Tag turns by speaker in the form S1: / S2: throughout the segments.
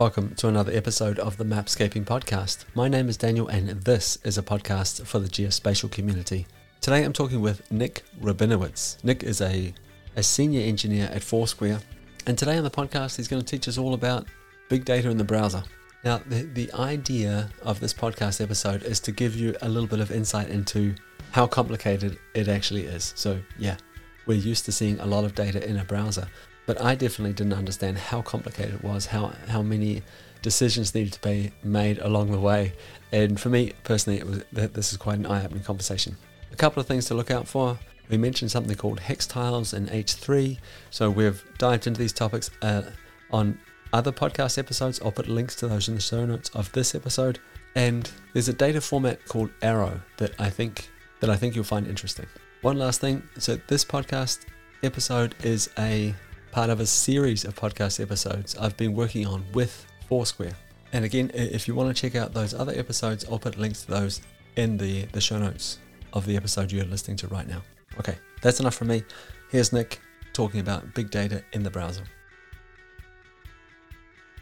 S1: Welcome to another episode of the Mapscaping Podcast. My name is Daniel, and this is a podcast for the geospatial community. Today I'm talking with Nick Rabinowitz. Nick is a, a senior engineer at Foursquare, and today on the podcast he's going to teach us all about big data in the browser. Now, the, the idea of this podcast episode is to give you a little bit of insight into how complicated it actually is. So, yeah, we're used to seeing a lot of data in a browser, but I definitely didn't understand how complicated it was, how how many decisions needed to be made along the way. And for me personally, it was this is quite an eye-opening conversation. A couple of things to look out for. We mentioned something called hex tiles in H3. So we've dived into these topics uh, on other podcast episodes. I'll put links to those in the show notes of this episode. And there's a data format called Arrow that I think that I think you'll find interesting. One last thing. So this podcast episode is a part of a series of podcast episodes I've been working on with Foursquare. And again, if you want to check out those other episodes, I'll put links to those in the, the show notes of the episode you're listening to right now. Okay, that's enough from me. Here's Nick talking about big data in the browser.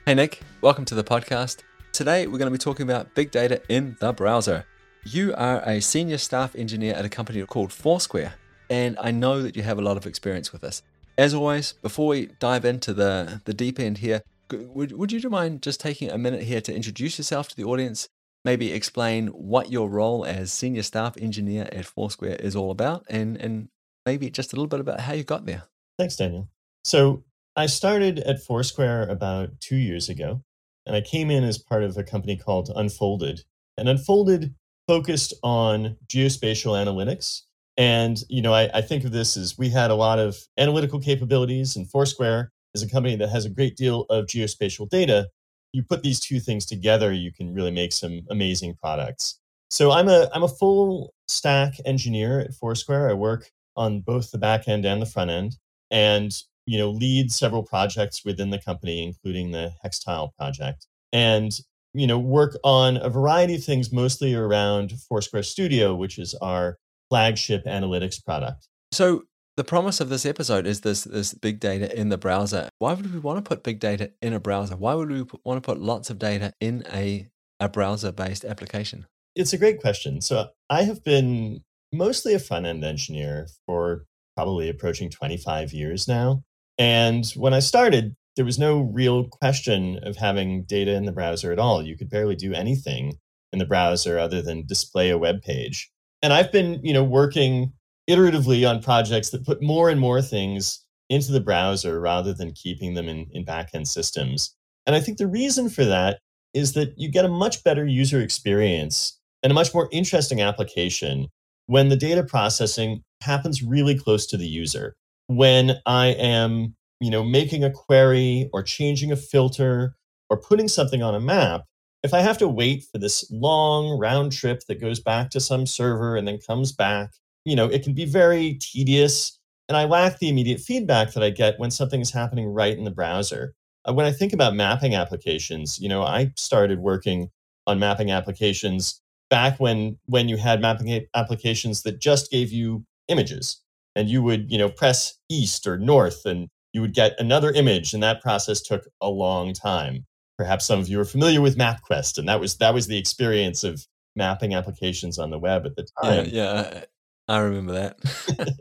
S1: Hey, Nick, welcome to the podcast. Today, we're going to be talking about big data in the browser. You are a senior staff engineer at a company called Foursquare, and I know that you have a lot of experience with this. As always, before we dive into the, the deep end here, would, would you mind just taking a minute here to introduce yourself to the audience? Maybe explain what your role as senior staff engineer at Foursquare is all about, and, and maybe just a little bit about how you got there.
S2: Thanks, Daniel. So, I started at Foursquare about two years ago, and I came in as part of a company called Unfolded. And Unfolded focused on geospatial analytics and you know, I, I, think of this as we had a lot of analytical capabilities, and Foursquare is a company that has a great deal of geospatial data. You put these two things together, you can really make some amazing products. So I'm a I'm a full stack engineer at Foursquare. I work on both the back end and the front end, and you know, lead several projects within the company, including the Hextile project. And you know, work on a variety of things, mostly around Foursquare Studio, which is our flagship analytics product.
S1: So the promise of this episode is this this big data in the browser. Why would we want to put big data in a browser? Why would we want to put lots of data in a a browser based application?
S2: It's a great question. So I have been mostly a front end engineer for probably approaching 25 years now. And when I started, there was no real question of having data in the browser at all. You could barely do anything in the browser other than display a web page and I've been, you know, working iteratively on projects that put more and more things into the browser rather than keeping them in, in backend systems. And I think the reason for that is that you get a much better user experience and a much more interesting application when the data processing happens really close to the user. When I am, you know, making a query or changing a filter or putting something on a map, if I have to wait for this long round trip that goes back to some server and then comes back, you know, it can be very tedious. And I lack the immediate feedback that I get when something is happening right in the browser. Uh, when I think about mapping applications, you know, I started working on mapping applications back when when you had mapping applications that just gave you images and you would, you know, press east or north and you would get another image and that process took a long time perhaps some of you are familiar with MapQuest, and that was that was the experience of mapping applications on the web at the
S1: time. Yeah, yeah I remember that.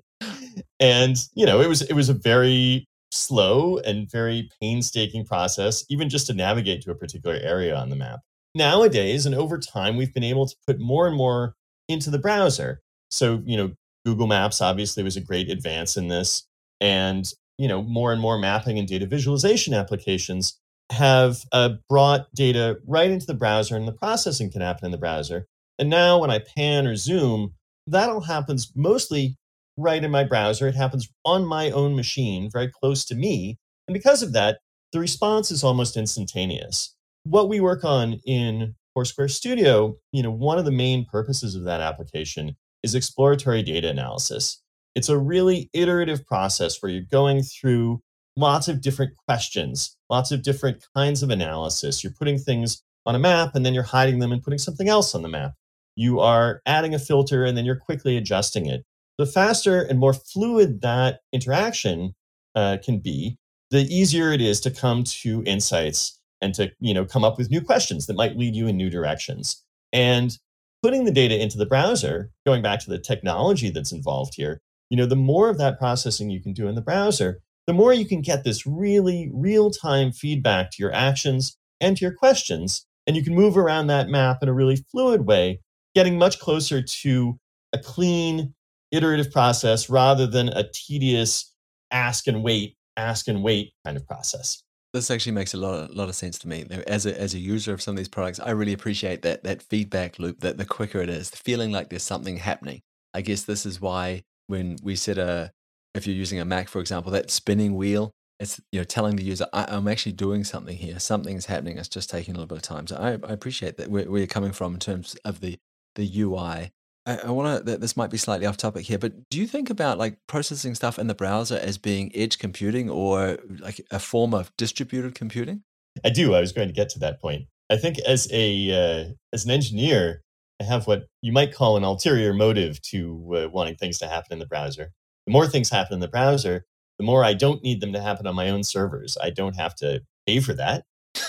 S2: and you know, it was it was a very slow and very painstaking process, even just to navigate to a particular area on the map. Nowadays, and over time, we've been able to put more and more into the browser. So, you know, Google Maps obviously was a great advance in this. And, you know, more and more mapping and data visualization applications have uh, brought data right into the browser and the processing can happen in the browser. And now when I pan or zoom, that all happens mostly right in my browser. It happens on my own machine, very close to me. And because of that, the response is almost instantaneous. What we work on in Foursquare Studio, you know, one of the main purposes of that application is exploratory data analysis. It's a really iterative process where you're going through lots of different questions, lots of different kinds of analysis. You're putting things on a map and then you're hiding them and putting something else on the map. You are adding a filter and then you're quickly adjusting it. The faster and more fluid that interaction uh, can be, the easier it is to come to insights and to you know come up with new questions that might lead you in new directions and putting the data into the browser going back to the technology that's involved here you know the more of that processing you can do in the browser the more you can get this really real-time feedback to your actions and to your questions and you can move around that map in a really fluid way getting much closer to a clean iterative process rather than a tedious ask and wait ask and wait kind of process
S1: this actually makes a lot of, lot of sense to me. As a, as a user of some of these products, I really appreciate that that feedback loop. That the quicker it is, the feeling like there's something happening. I guess this is why when we set a, if you're using a Mac, for example, that spinning wheel, it's you know telling the user I, am actually doing something here. Something's happening. It's just taking a little bit of time. So I, I appreciate that where, where you're coming from in terms of the the UI I, I want to. This might be slightly off topic here, but do you think about like processing stuff in the browser as being edge computing or like a form of distributed computing?
S2: I do. I was going to get to that point. I think as a uh, as an engineer, I have what you might call an ulterior motive to uh, wanting things to happen in the browser. The more things happen in the browser, the more I don't need them to happen on my own servers. I don't have to pay for that.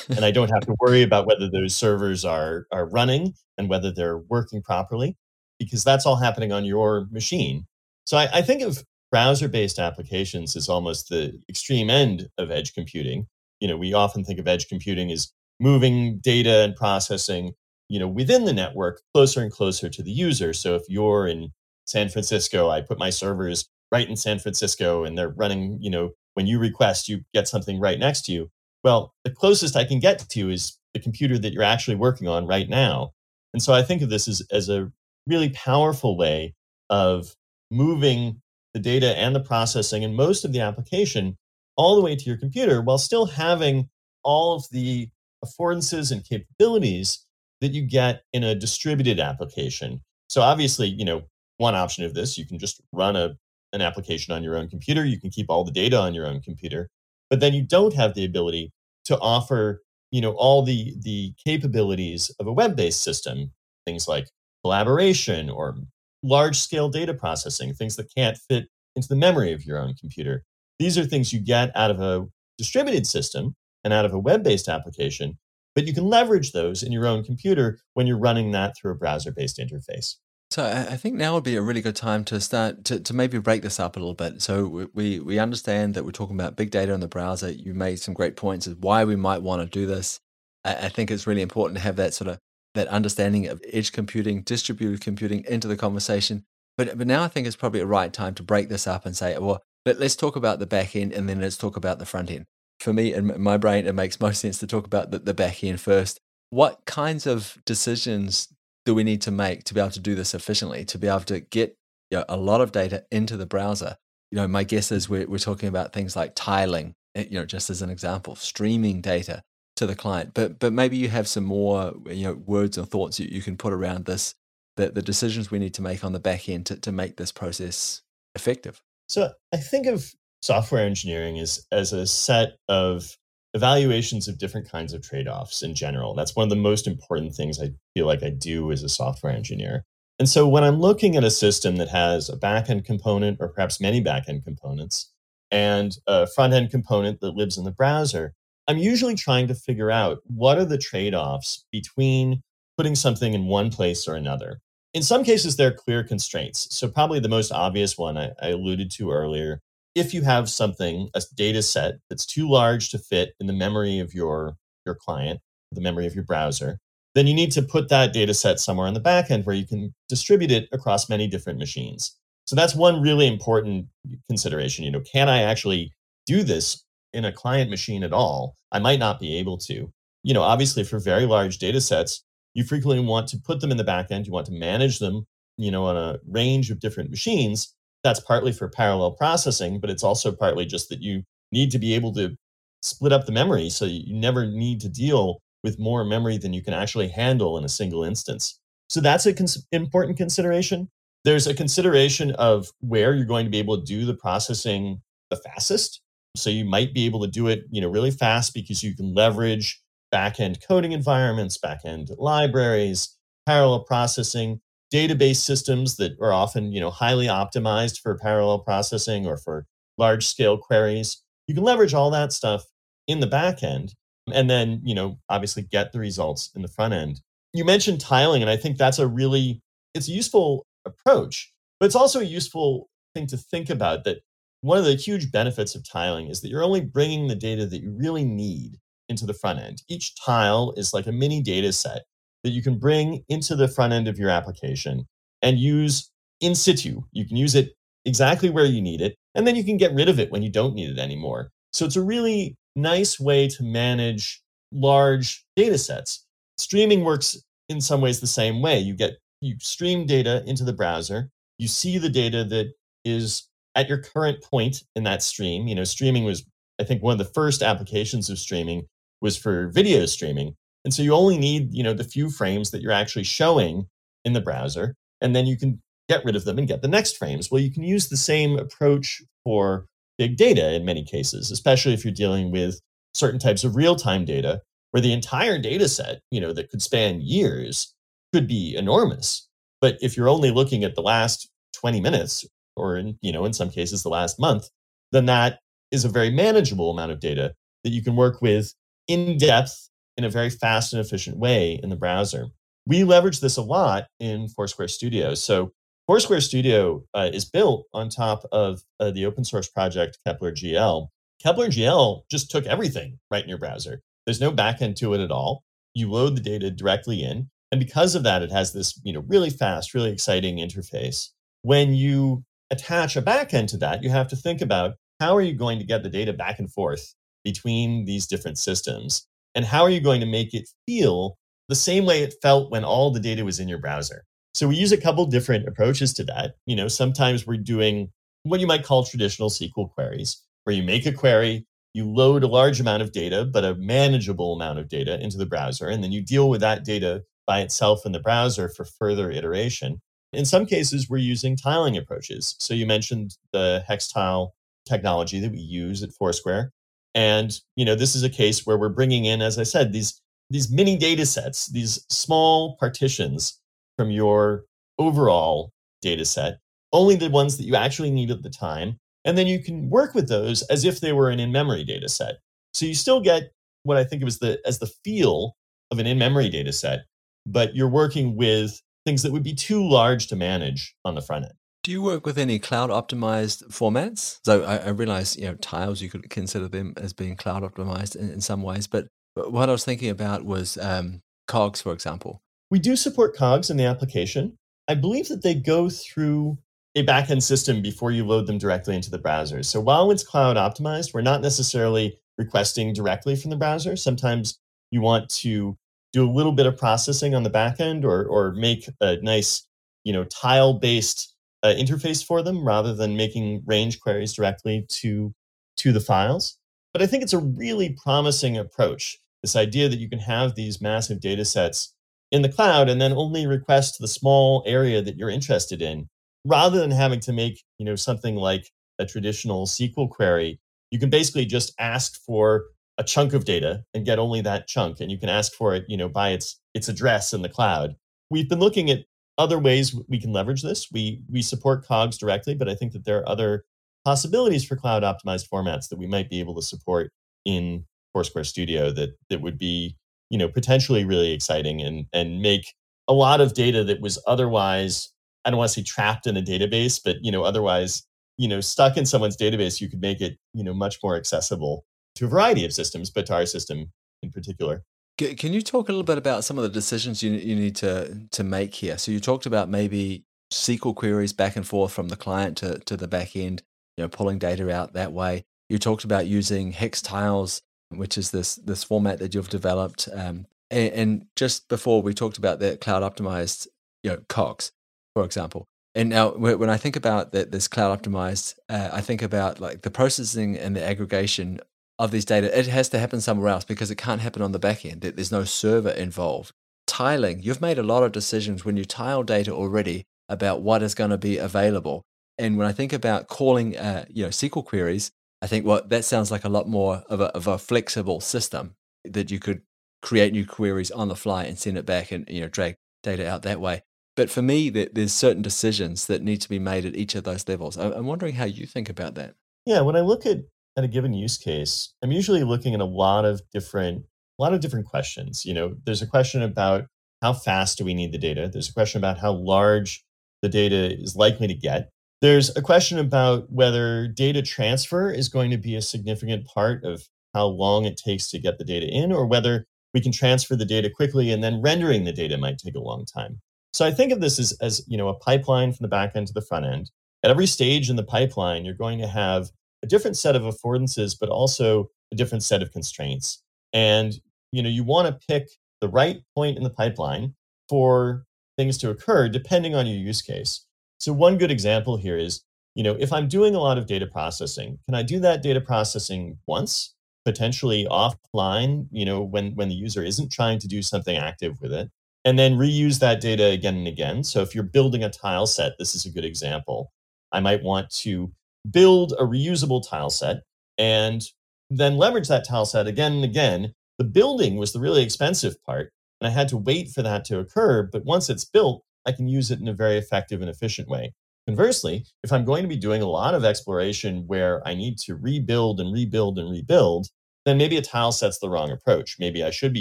S2: and I don't have to worry about whether those servers are are running and whether they're working properly because that's all happening on your machine. So I, I think of browser based applications as almost the extreme end of edge computing. You know, we often think of edge computing as moving data and processing, you know, within the network closer and closer to the user. So if you're in San Francisco, I put my servers right in San Francisco and they're running, you know, when you request, you get something right next to you. Well, the closest I can get to is the computer that you're actually working on right now. And so I think of this as, as a really powerful way of moving the data and the processing and most of the application all the way to your computer while still having all of the affordances and capabilities that you get in a distributed application. So obviously, you know, one option of this, you can just run a, an application on your own computer. You can keep all the data on your own computer, but then you don't have the ability to offer, you know, all the the capabilities of a web-based system, things like collaboration or large scale data processing, things that can't fit into the memory of your own computer. These are things you get out of a distributed system and out of a web based application, but you can leverage those in your own computer when you're running that through a browser based interface.
S1: So I think now would be a really good time to start to, to maybe break this up a little bit. So we we understand that we're talking about big data in the browser. You made some great points of why we might want to do this. I think it's really important to have that sort of that understanding of edge computing, distributed computing into the conversation. But but now I think it's probably a right time to break this up and say, well, let, us talk about the back end and then let's talk about the front end. For me, in my brain, it makes most sense to talk about the, the back end first. What kinds of decisions do we need to make to be able to do this efficiently, to be able to get you know, a lot of data into the browser? You know, my guess is we're, we're talking about things like tiling, eh, you know, just as an example, streaming data, to the client. But but maybe you have some more you know words and thoughts you, you can put around this the, the decisions we need to make on the back end to, to make this process effective.
S2: So I think of software engineering as as a set of evaluations of different kinds of trade-offs in general. That's one of the most important things I feel like I do as a software engineer. And so when I'm looking at a system that has a backend component or perhaps many backend components and a front end component that lives in the browser, I'm usually trying to figure out what are the trade offs between putting something in one place or another. In some cases, there are clear constraints. So, probably the most obvious one I, I alluded to earlier if you have something, a data set that's too large to fit in the memory of your, your client, the memory of your browser, then you need to put that data set somewhere on the back end where you can distribute it across many different machines. So that's one really important consideration. You know, can I actually do this in a client machine at all, I might not be able to. You know, obviously for very large data sets, you frequently want to put them in the backend, you want to manage them, you know, on a range of different machines. That's partly for parallel processing, but it's also partly just that you need to be able to split up the memory so you never need to deal with more memory than you can actually handle in a single instance. So that's an cons- important consideration. There's a consideration of where you're going to be able to do the processing the fastest. So you might be able to do it, you know, really fast because you can leverage backend coding environments, backend libraries, parallel processing, database systems that are often, you know, highly optimized for parallel processing or for large scale queries. You can leverage all that stuff in the back end and then, you know, obviously get the results in the front end. You mentioned tiling, and I think that's a really it's a useful approach, but it's also a useful thing to think about that one of the huge benefits of tiling is that you're only bringing the data that you really need into the front end. Each tile is like a mini data set that you can bring into the front end of your application and use in situ. You can use it exactly where you need it, and then you can get rid of it when you don't need it anymore. So it's a really nice way to manage large data sets. Streaming works in some ways the same way. You get you stream data into the browser, you see the data that is at your current point in that stream. You know, streaming was I think one of the first applications of streaming was for video streaming. And so you only need, you know, the few frames that you're actually showing in the browser and then you can get rid of them and get the next frames. Well, you can use the same approach for big data in many cases, especially if you're dealing with certain types of real-time data where the entire data set, you know, that could span years could be enormous. But if you're only looking at the last 20 minutes or in, you know, in some cases the last month, then that is a very manageable amount of data that you can work with in depth in a very fast and efficient way in the browser. We leverage this a lot in Foursquare Studio. So Foursquare Studio uh, is built on top of uh, the open source project Kepler GL. Kepler GL just took everything right in your browser. There's no backend to it at all. You load the data directly in, and because of that, it has this you know really fast, really exciting interface. When you attach a backend to that, you have to think about how are you going to get the data back and forth between these different systems, and how are you going to make it feel the same way it felt when all the data was in your browser. So we use a couple different approaches to that. You know, sometimes we're doing what you might call traditional SQL queries, where you make a query, you load a large amount of data, but a manageable amount of data into the browser, and then you deal with that data by itself in the browser for further iteration. In some cases, we're using tiling approaches. So you mentioned the hex tile technology that we use at Foursquare. And you know, this is a case where we're bringing in, as I said, these these mini data sets, these small partitions from your overall data set, only the ones that you actually need at the time. And then you can work with those as if they were an in-memory data set. So you still get what I think of as the as the feel of an in-memory data set, but you're working with things that would be too large to manage on the front end.
S1: Do you work with any cloud optimized formats? So I, I realize, you know, tiles, you could consider them as being cloud optimized in, in some ways, but, but what I was thinking about was um, cogs, for example.
S2: We do support cogs in the application. I believe that they go through a backend system before you load them directly into the browser. So while it's cloud optimized, we're not necessarily requesting directly from the browser. Sometimes you want to do a little bit of processing on the backend or, or make a nice, you know, tile based uh, interface for them rather than making range queries directly to to the files. But I think it's a really promising approach. This idea that you can have these massive data sets in the cloud and then only request the small area that you're interested in, rather than having to make you know something like a traditional SQL query. You can basically just ask for a chunk of data and get only that chunk, and you can ask for it you know by its its address in the cloud. We've been looking at other ways we can leverage this. We we support cogs directly, but I think that there are other possibilities for cloud optimized formats that we might be able to support in Foursquare Studio that that would be you know potentially really exciting and and make a lot of data that was otherwise I don't want to say trapped in a database, but you know otherwise you know stuck in someone's database. You could make it you know much more accessible to a variety of systems, but to our system in particular.
S1: Can you talk a little bit about some of the decisions you, you need to, to make here? So you talked about maybe SQL queries back and forth from the client to, to the back end, you know, pulling data out that way. You talked about using hex tiles, which is this this format that you've developed. Um, and, and, just before we talked about the cloud optimized, you know, cogs, for example. And now when I think about that, this cloud optimized, uh, I think about like the processing and the aggregation of these data, it has to happen somewhere else because it can't happen on the back end. There's no server involved. Tiling, you've made a lot of decisions when you tile data already about what is going to be available. And when I think about calling, uh, you know, SQL queries, I think well, that sounds like a lot more of a, of a flexible system that you could create new queries on the fly and send it back and you know drag data out that way. But for me, there's certain decisions that need to be made at each of those levels. I'm wondering how you think about that.
S2: Yeah, when I look at at a given use case, I'm usually looking at a lot of different a lot of different questions. You know, there's a question about how fast do we need the data? There's a question about how large the data is likely to get. There's a question about whether data transfer is going to be a significant part of how long it takes to get the data in, or whether we can transfer the data quickly and then rendering the data might take a long time. So I think of this as, as you know a pipeline from the back end to the front end. At every stage in the pipeline, you're going to have a different set of affordances, but also a different set of constraints. And you know, you want to pick the right point in the pipeline for things to occur depending on your use case. So one good example here is, you know, if I'm doing a lot of data processing, can I do that data processing once, potentially offline, you know, when when the user isn't trying to do something active with it, and then reuse that data again and again. So if you're building a tile set, this is a good example. I might want to build a reusable tile set and then leverage that tile set again and again. The building was the really expensive part, and I had to wait for that to occur. But once it's built, I can use it in a very effective and efficient way. Conversely, if I'm going to be doing a lot of exploration where I need to rebuild and rebuild and rebuild, then maybe a tile set's the wrong approach. Maybe I should be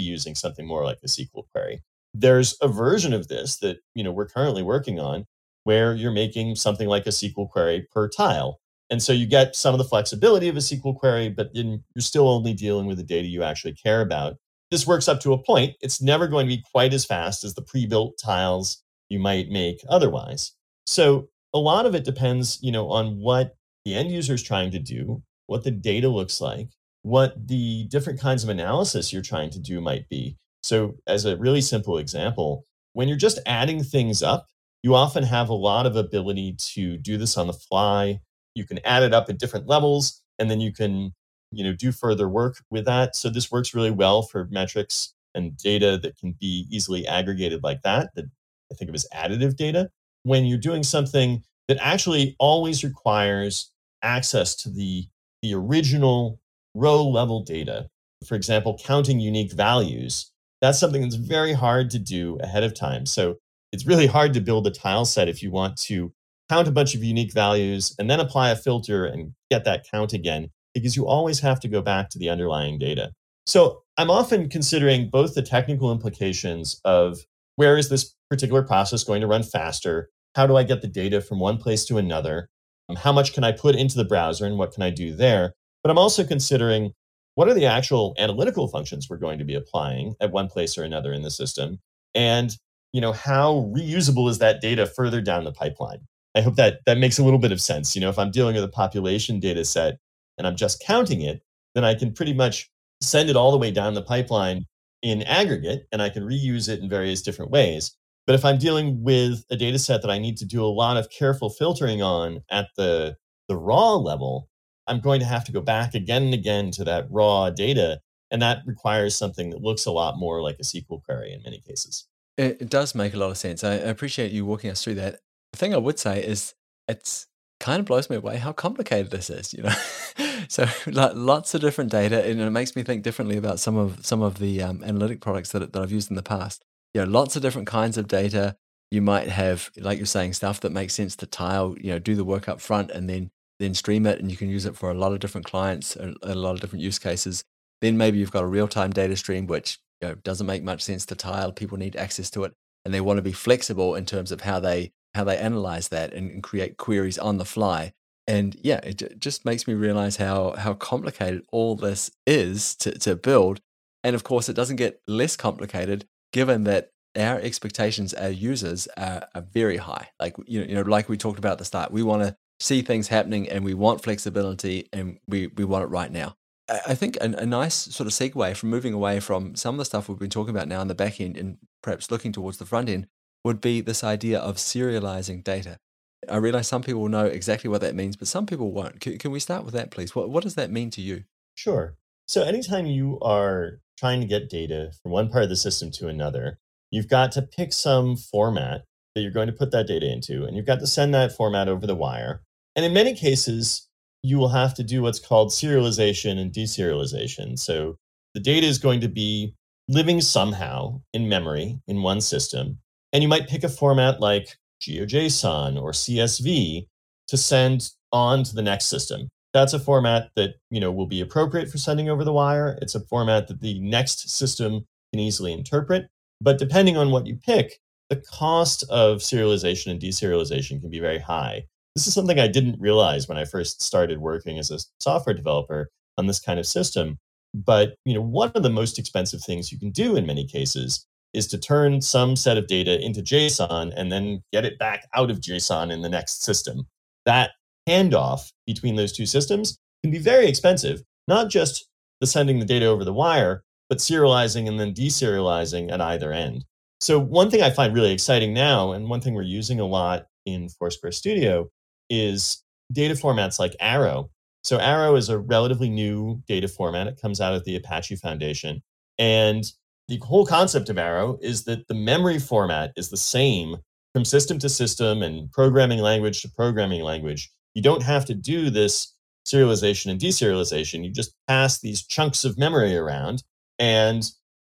S2: using something more like a SQL query. There's a version of this that you know we're currently working on where you're making something like a SQL query per tile. And so you get some of the flexibility of a SQL query, but you're still only dealing with the data you actually care about. This works up to a point. It's never going to be quite as fast as the pre built tiles you might make otherwise. So a lot of it depends, you know, on what the end user is trying to do, what the data looks like, what the different kinds of analysis you're trying to do might be. So, as a really simple example, when you're just adding things up, you often have a lot of ability to do this on the fly you can add it up at different levels and then you can you know do further work with that. So this works really well for metrics and data that can be easily aggregated like that that i think of as additive data. When you're doing something that actually always requires access to the the original row level data for example counting unique values that's something that's very hard to do ahead of time. So it's really hard to build a tile set if you want to count a bunch of unique values, and then apply a filter and get that count again, because you always have to go back to the underlying data. So I'm often considering both the technical implications of where is this particular process going to run faster? How do I get the data from one place to another? Um, how much can I put into the browser and what can I do there? But I'm also considering what are the actual analytical functions we're going to be applying at one place or another in the system? And you know, how reusable is that data further down the pipeline? I hope that that makes a little bit of sense. You know, if I'm dealing with a population data set and I'm just counting it, then I can pretty much send it all the way down the pipeline in aggregate and I can reuse it in various different ways. But if I'm dealing with a data set that I need to do a lot of careful filtering on at the, the raw level, I'm going to have to go back again and again to that raw data. And that requires something that looks a lot more like a SQL query in many cases.
S1: It, does make a lot of sense. I appreciate you walking us through that. The thing I would say is it's kind of blows me away how complicated this is, you know. so like, lots of different data, and it makes me think differently about some of some of the um, analytic products that that I've used in the past. You know, lots of different kinds of data. You might have, like you're saying, stuff that makes sense to tile. You know, do the work up front and then then stream it, and you can use it for a lot of different clients, a, a lot of different use cases. Then maybe you've got a real time data stream, which you know, doesn't make much sense to tile. People need access to it, and they want to be flexible in terms of how they how they analyze that and, create queries on the fly. And yeah, it j- just makes me realize how how complicated all this is to, to build. And of course, it doesn't get less complicated given that our expectations as users are, are very high. Like you know, you know, like we talked about at the start, we want to see things happening and we want flexibility and we, we want it right now. I think a, a, nice sort of segue from moving away from some of the stuff we've been talking about now in the back end and perhaps looking towards the front end would be this idea of serializing data. I realize some people know exactly what that means, but some people won't. Can, can we start with that, please? What, what does that mean to you?
S2: Sure. So, anytime you are trying to get data from one part of the system to another, you've got to pick some format that you're going to put that data into, and you've got to send that format over the wire. And in many cases, you will have to do what's called serialization and deserialization. So, the data is going to be living somehow in memory in one system, and you might pick a format like GeoJSON or CSV to send on to the next system. that's a format that you know will be appropriate for sending over the wire. It's a format that the next system can easily interpret. But depending on what you pick, the cost of serialization and deserialization can be very high. This is something I didn't realize when I first started working as a software developer on this kind of system. But you know, one of the most expensive things you can do in many cases is to turn some set of data into JSON and then get it back out of JSON in the next system. That handoff between those two systems can be very expensive, not just the sending the data over the wire, but serializing and then deserializing at either end. So, one thing I find really exciting now, and one thing we're using a lot in Foursquare Studio, is data formats like Arrow. So, Arrow is a relatively new data format. It comes out of the Apache Foundation. And the whole concept of Arrow is that the memory format is the same from system to system and programming language to programming language. You don't have to do this serialization and deserialization. You just pass these chunks of memory around, and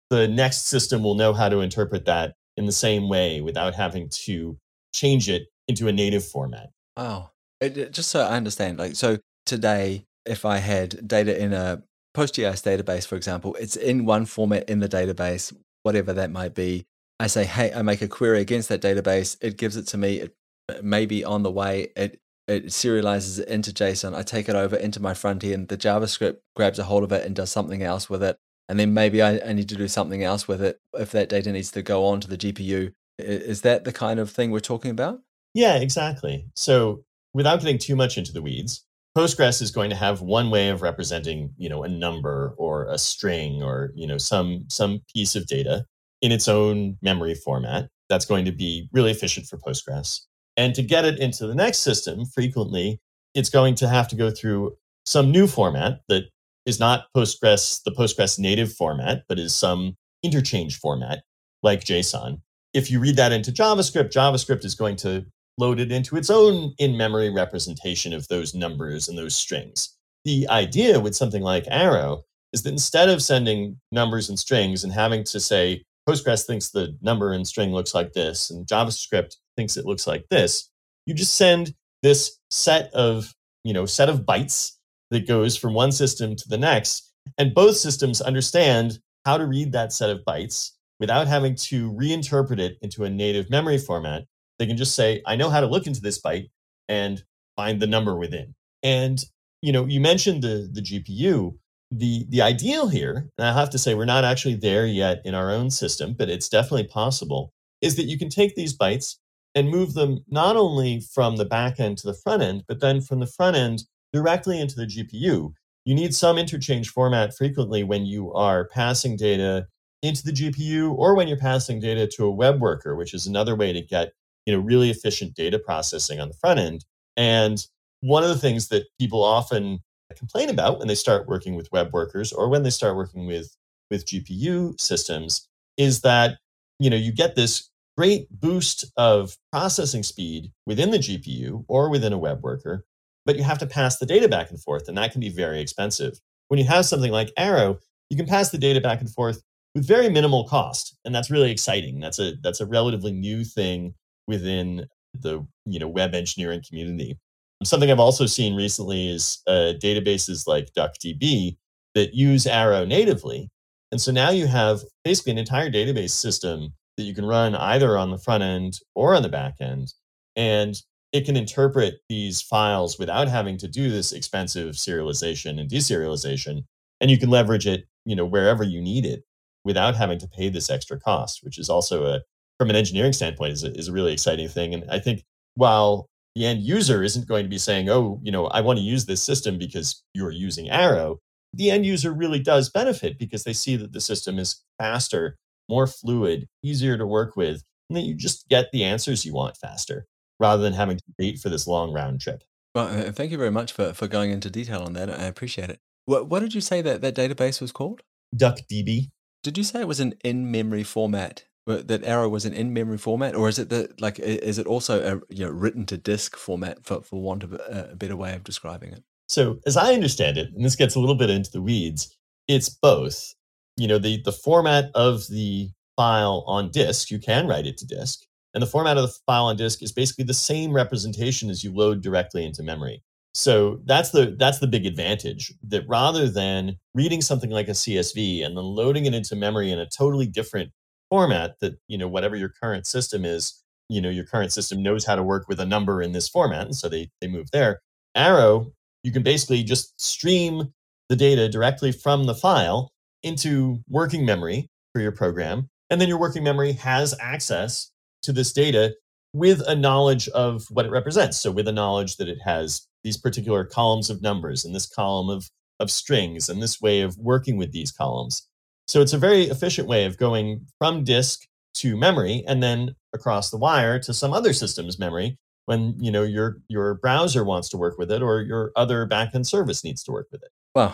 S2: the next system will know how to interpret that in the same way without having to change it into a native format.
S1: Oh, it, just so I understand, like, so today, if I had data in a PostGIS database, for example, it's in one format in the database, whatever that might be. I say, hey, I make a query against that database. It gives it to me. It may be on the way. It it serializes it into JSON. I take it over into my front end. The JavaScript grabs a hold of it and does something else with it. And then maybe I, I need to do something else with it if that data needs to go on to the GPU. Is that the kind of thing we're talking about?
S2: Yeah, exactly. So without getting too much into the weeds, Postgres is going to have one way of representing, you know, a number or a string or, you know, some some piece of data in its own memory format. That's going to be really efficient for Postgres. And to get it into the next system, frequently, it's going to have to go through some new format that is not Postgres, the Postgres native format, but is some interchange format like JSON. If you read that into JavaScript, JavaScript is going to load it into its own in memory representation of those numbers and those strings. The idea with something like Arrow is that instead of sending numbers and strings and having to say, Postgres thinks the number and string looks like this, and JavaScript thinks it looks like this. You just send this set of, you know, set of bytes that goes from one system to the next, and both systems understand how to read that set of bytes without having to reinterpret it into a native memory format. They can just say, I know how to look into this byte and find the number within. And you know, you mentioned the the GPU. The the ideal here, and I have to say we're not actually there yet in our own system, but it's definitely possible, is that you can take these bytes and move them not only from the back end to the front end, but then from the front end directly into the GPU. You need some interchange format frequently when you are passing data into the GPU or when you're passing data to a web worker, which is another way to get you know really efficient data processing on the front end. And one of the things that people often complain about when they start working with web workers or when they start working with with GPU systems is that you know you get this great boost of processing speed within the GPU or within a web worker, but you have to pass the data back and forth, and that can be very expensive. When you have something like Arrow, you can pass the data back and forth with very minimal cost, and that's really exciting. That's a that's a relatively new thing within the you know web engineering community. Something I've also seen recently is uh, databases like DuckDB that use Arrow natively, and so now you have basically an entire database system that you can run either on the front end or on the back end. And it can interpret these files without having to do this expensive serialization and deserialization. And you can leverage it, you know, wherever you need it without having to pay this extra cost, which is also a, from an engineering standpoint, is a, is a really exciting thing. And I think while the end user isn't going to be saying, oh, you know, I want to use this system because you're using Arrow, the end user really does benefit because they see that the system is faster more fluid, easier to work with, and that you just get the answers you want faster rather than having to wait for this long round trip.
S1: Well, uh, thank you very much for, for going into detail on that. I appreciate it. What, what did you say that that database was called?
S2: DuckDB.
S1: Did you say it was an in-memory format? That Arrow was an in-memory format, or is it the like? Is it also a you know written to disk format for for want of a, a better way of describing it?
S2: So, as I understand it, and this gets a little bit into the weeds, it's both you know the the format of the file on disk you can write it to disk and the format of the file on disk is basically the same representation as you load directly into memory So that's the that's the big advantage that rather than reading something like a CSV and then loading it into memory in a totally different format that you know whatever your current system is, you know your current system knows how to work with a number in this format, and so they they move there. Arrow, you can basically just stream the data directly from the file into working memory for your program, and then your working memory has access to this data with a knowledge of what it represents. So with a knowledge that it has these particular columns of numbers and this column of, of strings and this way of working with these columns. So it's a very efficient way of going from disk to memory and then across the wire to some other system's memory when you know your your browser wants to work with it or your other backend service needs to work with it.
S1: Well,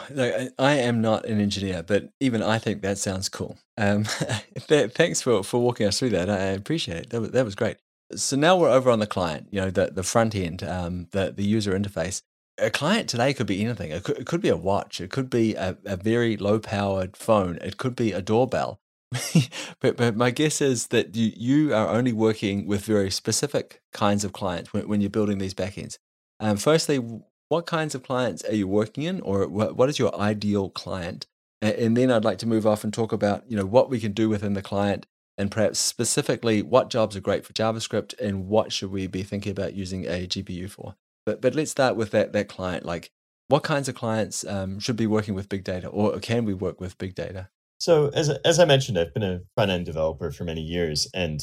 S1: I am not an engineer, but even I think that sounds cool. Um, thanks for, for walking us through that. I appreciate it. That was, that was great. So now we're over on the client, you know, the, the front end, um, the, the user interface. A client today could be anything. It could, it could be a watch. It could be a, a very low powered phone. It could be a doorbell. but, but my guess is that you, you are only working with very specific kinds of clients when, when you're building these backends. Um, firstly, what kinds of clients are you working in, or what, what is your ideal client? And, and then I'd like to move off and talk about you know what we can do within the client and perhaps specifically what jobs are great for JavaScript and what should we be thinking about using a GPU for. But but let's start with that that client. Like, what kinds of clients um, should be working with big data, or can we work with big data?
S2: So as as I mentioned, I've been a front end developer for many years, and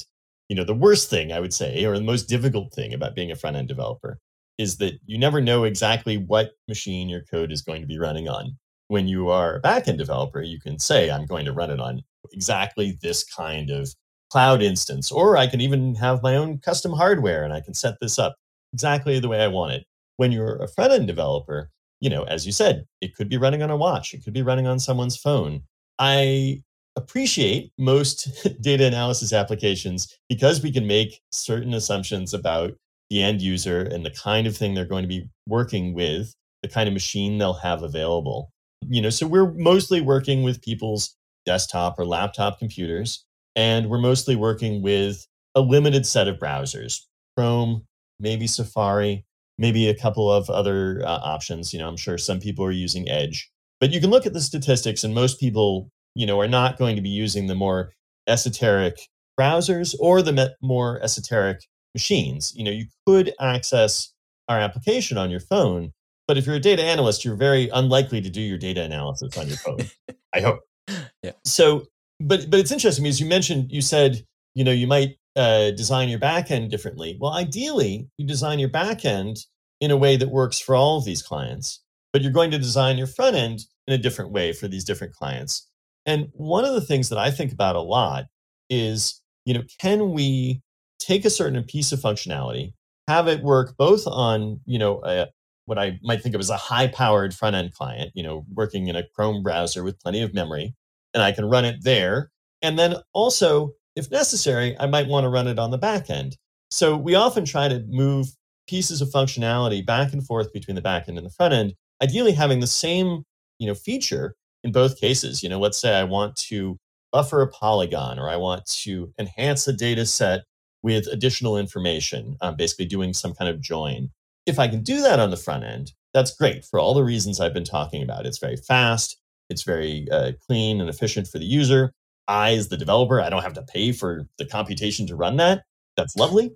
S2: you know the worst thing I would say, or the most difficult thing about being a front end developer, is that you never know exactly what machine your code is going to be running on. When you are a backend developer, you can say, I'm going to run it on exactly this kind of cloud instance. Or I can even have my own custom hardware and I can set this up exactly the way I want it. When you're a front end developer, you know, as you said, it could be running on a watch, it could be running on someone's phone. I appreciate most data analysis applications because we can make certain assumptions about the end user and the kind of thing they're going to be working with, the kind of machine they'll have available. You know, so we're mostly working with people's desktop or laptop computers. And we're mostly working with a limited set of browsers Chrome, maybe Safari, maybe a couple of other uh, options. You know, I'm sure some people are using Edge. But you can look at the statistics, and most people, you know, are not going to be using the more esoteric browsers or the me- more esoteric machines. You know, you could access our application on your phone, but if you're a data analyst, you're very unlikely to do your data analysis on your phone. I hope
S1: yeah.
S2: So, but but it's interesting because you mentioned you said you know you might uh, design your backend differently. Well, ideally, you design your backend in a way that works for all of these clients, but you're going to design your front end in a different way for these different clients. And one of the things that I think about a lot is, you know, can we take a certain piece of functionality, have it work both on, you know, a, what I might think of as a high powered front end client, you know, working in a Chrome browser with plenty of memory, and I can run it there. And then also, if necessary, I might want to run it on the back end. So we often try to move pieces of functionality back and forth between the back end and the front end, ideally having the same, you know, feature in both cases. You know, let's say I want to buffer a polygon or I want to enhance a data set with additional information, um, basically doing some kind of join. If I can do that on the front end, that's great for all the reasons I've been talking about. It's very fast, it's very uh, clean and efficient for the user. I, as the developer, I don't have to pay for the computation to run that. That's lovely.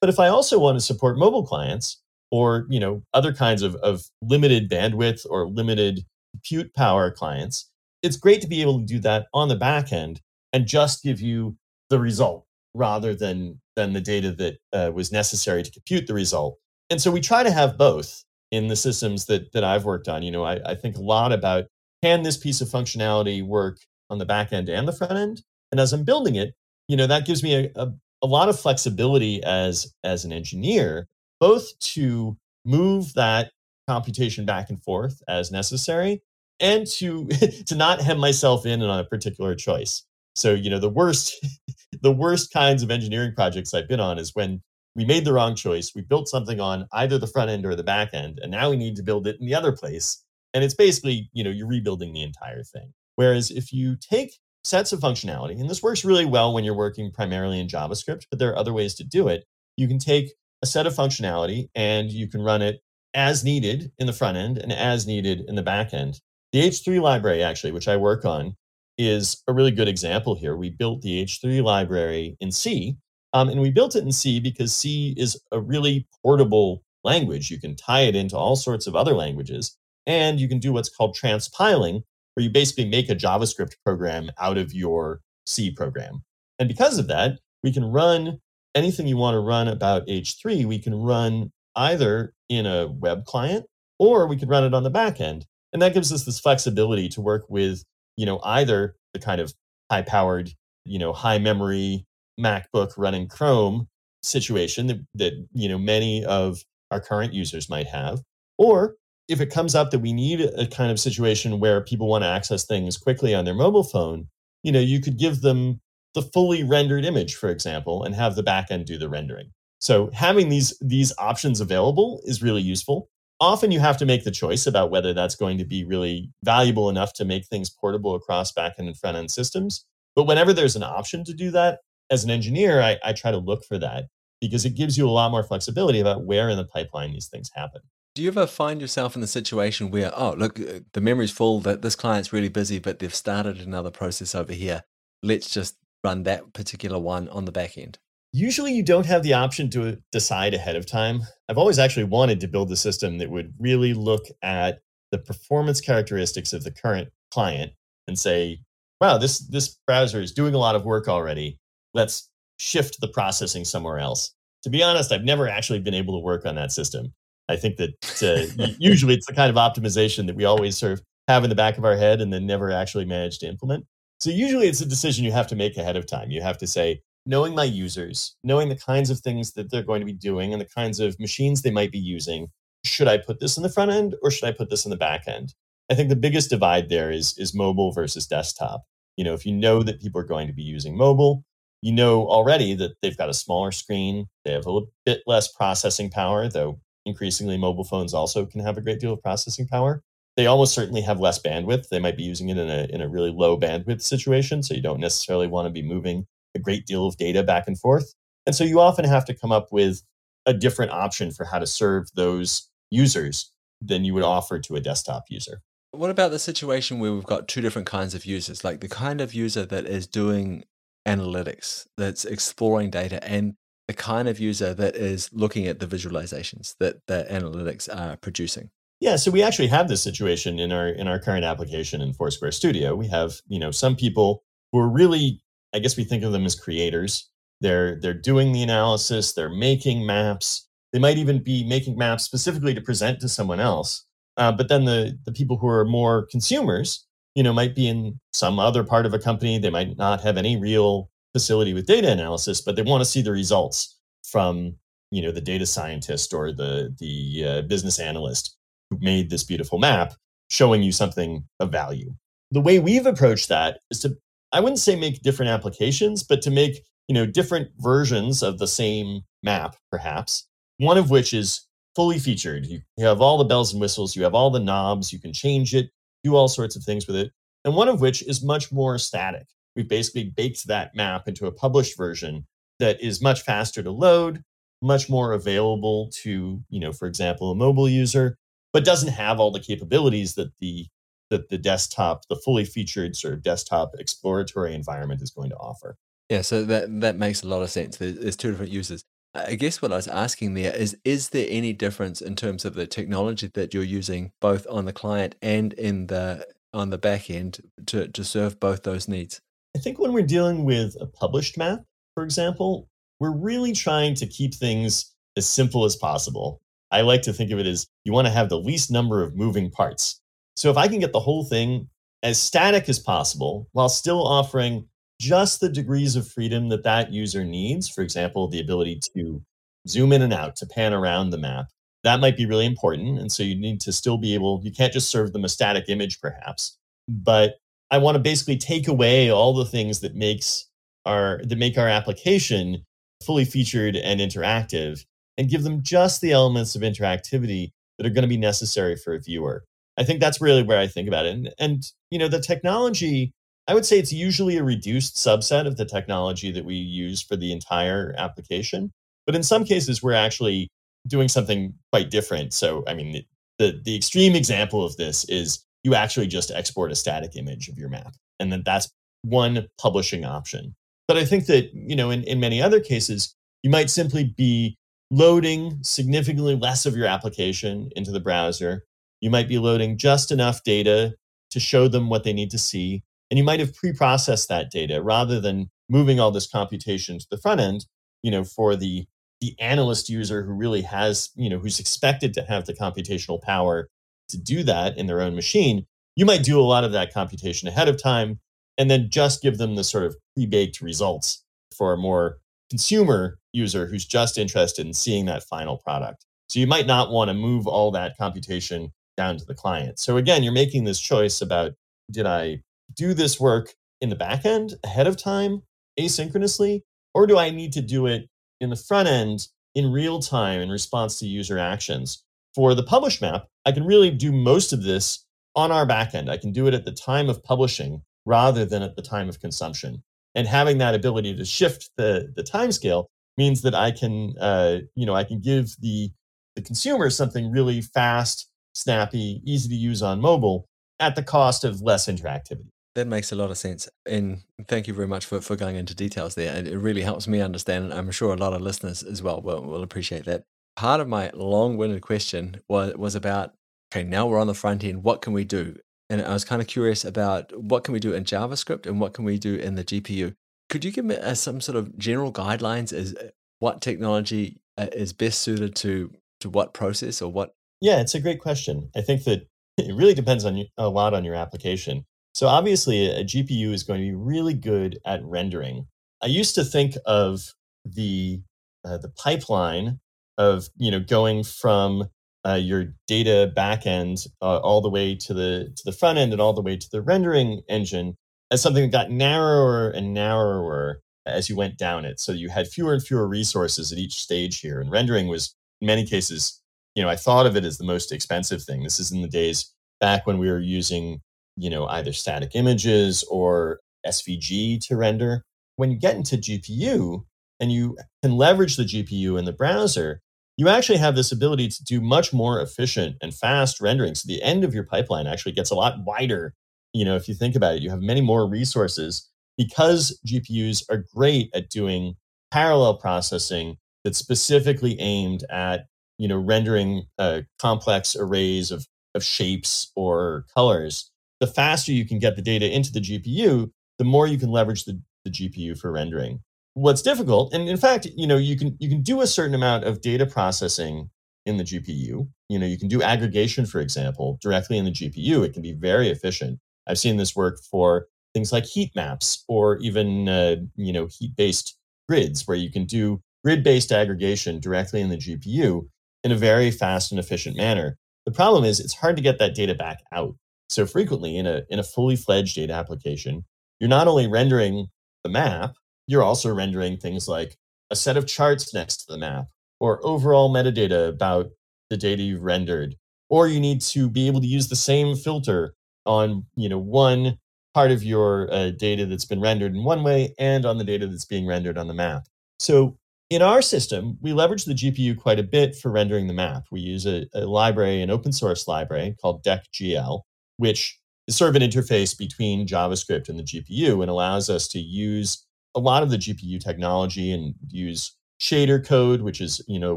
S2: but if I also want to support mobile clients or you know other kinds of, of limited bandwidth or limited compute power clients, it's great to be able to do that on the back end and just give you the result rather than than the data that uh, was necessary to compute the result. And so we try to have both in the systems that that I've worked on. You know, I, I think a lot about can this piece of functionality work on the back end and the front end? And as I'm building it, you know, that gives me a, a, a lot of flexibility as as an engineer, both to move that computation back and forth as necessary and to to not hem myself in on a particular choice. So, you know, the worst the worst kinds of engineering projects I've been on is when we made the wrong choice. We built something on either the front end or the back end, and now we need to build it in the other place. And it's basically, you know, you're rebuilding the entire thing. Whereas if you take sets of functionality, and this works really well when you're working primarily in JavaScript, but there are other ways to do it. You can take a set of functionality and you can run it as needed in the front end and as needed in the back end. The H3 library, actually, which I work on, is a really good example here. We built the H3 library in C, um, and we built it in C because C is a really portable language. You can tie it into all sorts of other languages, and you can do what's called transpiling, where you basically make a JavaScript program out of your C program. And because of that, we can run anything you want to run about H3, we can run either in a web client or we could run it on the back end. And that gives us this flexibility to work with, you know, either the kind of high powered, you know, high memory MacBook running Chrome situation that, that, you know, many of our current users might have, or if it comes up that we need a kind of situation where people want to access things quickly on their mobile phone, you know, you could give them the fully rendered image, for example, and have the backend do the rendering. So having these these options available is really useful. Often you have to make the choice about whether that's going to be really valuable enough to make things portable across backend and front end systems. But whenever there's an option to do that, as an engineer, I, I try to look for that because it gives you a lot more flexibility about where in the pipeline these things happen.
S1: Do you ever find yourself in the situation where, oh, look, uh, the memory's full, that this client's really busy, but they've started another process over here. Let's just run that particular one on the back end?
S2: Usually, you don't have the option to decide ahead of time. I've always actually wanted to build a system that would really look at the performance characteristics of the current client and say, wow, this, this browser is doing a lot of work already. Let's shift the processing somewhere else. To be honest, I've never actually been able to work on that system. I think that uh, usually it's the kind of optimization that we always sort of have in the back of our head and then never actually manage to implement. So usually it's a decision you have to make ahead of time. You have to say, knowing my users, knowing the kinds of things that they're going to be doing and the kinds of machines they might be using, should I put this in the front end or should I put this in the back end? I think the biggest divide there is is mobile versus desktop. You know, if you know that people are going to be using mobile, you know already that they've got a smaller screen, they have a bit less processing power, though increasingly mobile phones also can have a great deal of processing power they almost certainly have less bandwidth. They might be using it in a, in a really low bandwidth situation. So you don't necessarily want to be moving a great deal of data back and forth. And so you often have to come up with a different option for how to serve those users than you would offer to a desktop user.
S1: What about the situation where we've got two different kinds of users, like the kind of user that is doing analytics, that's exploring data, and the kind of user that is looking at the visualizations that the analytics are producing?
S2: Yeah, so we actually have this situation in our in our current application in Foursquare Studio. We have, you know, some people who are really I guess we think of them as creators. They're they're doing the analysis, they're making maps. They might even be making maps specifically to present to someone else. Uh, but then the the people who are more consumers, you know, might be in some other part of a company. They might not have any real facility with data analysis, but they want to see the results from you know the data scientist or the the uh, business analyst who made this beautiful map showing you something of value. The way we've approached that is to, I wouldn't say make different applications, but to make, you know, different versions of the same map, perhaps. One of which is fully featured. You, you have all the bells and whistles, you have all the knobs, you can change it, do all sorts of things with it. And one of which is much more static. We've basically baked that map into a published version that is much faster to load, much more available to, you know, for example, a mobile user, but doesn't have all the capabilities that the that the desktop, the fully featured sort of desktop exploratory environment is going to offer.
S1: Yeah, so that that makes a lot of sense. There's, there's two different uses. I guess what I was asking there is is there any difference in terms of the technology that you're using both on the client and in the on the back end to, to serve both those needs?
S2: I think when we're dealing with a published map, for example, we're really trying to keep things as simple as possible. I like to think of it as you want to have the least number of moving parts. So if I can get the whole thing as static as possible while still offering just the degrees of freedom that that user needs, for example, the ability to zoom in and out, to pan around the map, that might be really important. And so you need to still be able, you can't just serve them a static image perhaps, but I want to basically take away all the things that makes our that make our application fully featured and interactive and give them just the elements of interactivity that are going to be necessary for a viewer. I think that's really where I think about it. And, and you know, the technology, I would say it's usually a reduced subset of the technology that we use for the entire application. But in some cases, we're actually doing something quite different. So, I mean, the, the extreme example of this is you actually just export a static image of your map. And then that's one publishing option. But I think that, you know, in, in many other cases, you might simply be loading significantly less of your application into the browser. You might be loading just enough data to show them what they need to see. And you might have pre-processed that data rather than moving all this computation to the front end, you know, for the the analyst user who really has, you know, who's expected to have the computational power to do that in their own machine. You might do a lot of that computation ahead of time and then just give them the sort of pre-baked results for a more consumer user who's just interested in seeing that final product. So you might not want to move all that computation down to the client. So again, you're making this choice about did I do this work in the back end ahead of time, asynchronously, or do I need to do it in the front end in real time in response to user actions? For the publish map, I can really do most of this on our backend. I can do it at the time of publishing rather than at the time of consumption. And having that ability to shift the the time scale means that I can, uh, you know, I can give the the consumer something really fast, snappy, easy to use on mobile at the cost of less interactivity.
S1: That makes a lot of sense. And thank you very much for, for going into details there. And it really helps me understand. And I'm sure a lot of listeners as well will, will appreciate that. Part of my long winded question was, was about okay, now we're on the front end. What can we do? And I was kind of curious about what can we do in JavaScript and what can we do in the GPU. Could you give me uh, some sort of general guidelines as uh, what technology uh, is best suited to to what process or what?
S2: Yeah, it's a great question. I think that it really depends on a lot on your application. So obviously, a GPU is going to be really good at rendering. I used to think of the uh, the pipeline of you know going from uh, your data backend uh, all the way to the to the front end and all the way to the rendering engine as something that got narrower and narrower as you went down it. So you had fewer and fewer resources at each stage here, and rendering was in many cases, you know, I thought of it as the most expensive thing. This is in the days back when we were using, you know, either static images or SVG to render. When you get into GPU and you can leverage the GPU in the browser, you actually have this ability to do much more efficient and fast rendering. So the end of your pipeline actually gets a lot wider. You know, if you think about it, you have many more resources because GPUs are great at doing parallel processing that's specifically aimed at you know rendering uh, complex arrays of of shapes or colors. The faster you can get the data into the GPU, the more you can leverage the, the GPU for rendering what's difficult and in fact you know you can you can do a certain amount of data processing in the gpu you know you can do aggregation for example directly in the gpu it can be very efficient. I've seen this work for things like heat maps or even uh, you know heat based grids where you can do grid based aggregation directly in the gpu in a very fast and efficient manner. The problem is it's hard to get that data back out so frequently in a in a fully fledged data application. You're not only rendering the map you're also rendering things like a set of charts next to the map or overall metadata about the data you've rendered or you need to be able to use the same filter on you know one part of your uh, data that's been rendered in one way and on the data that's being rendered on the map. So in our system we leverage the gpu quite a bit for rendering the map. We use a, a library an open source library called deck.gl which is sort of an interface between javascript and the gpu and allows us to use a lot of the GPU technology and use shader code, which is you know a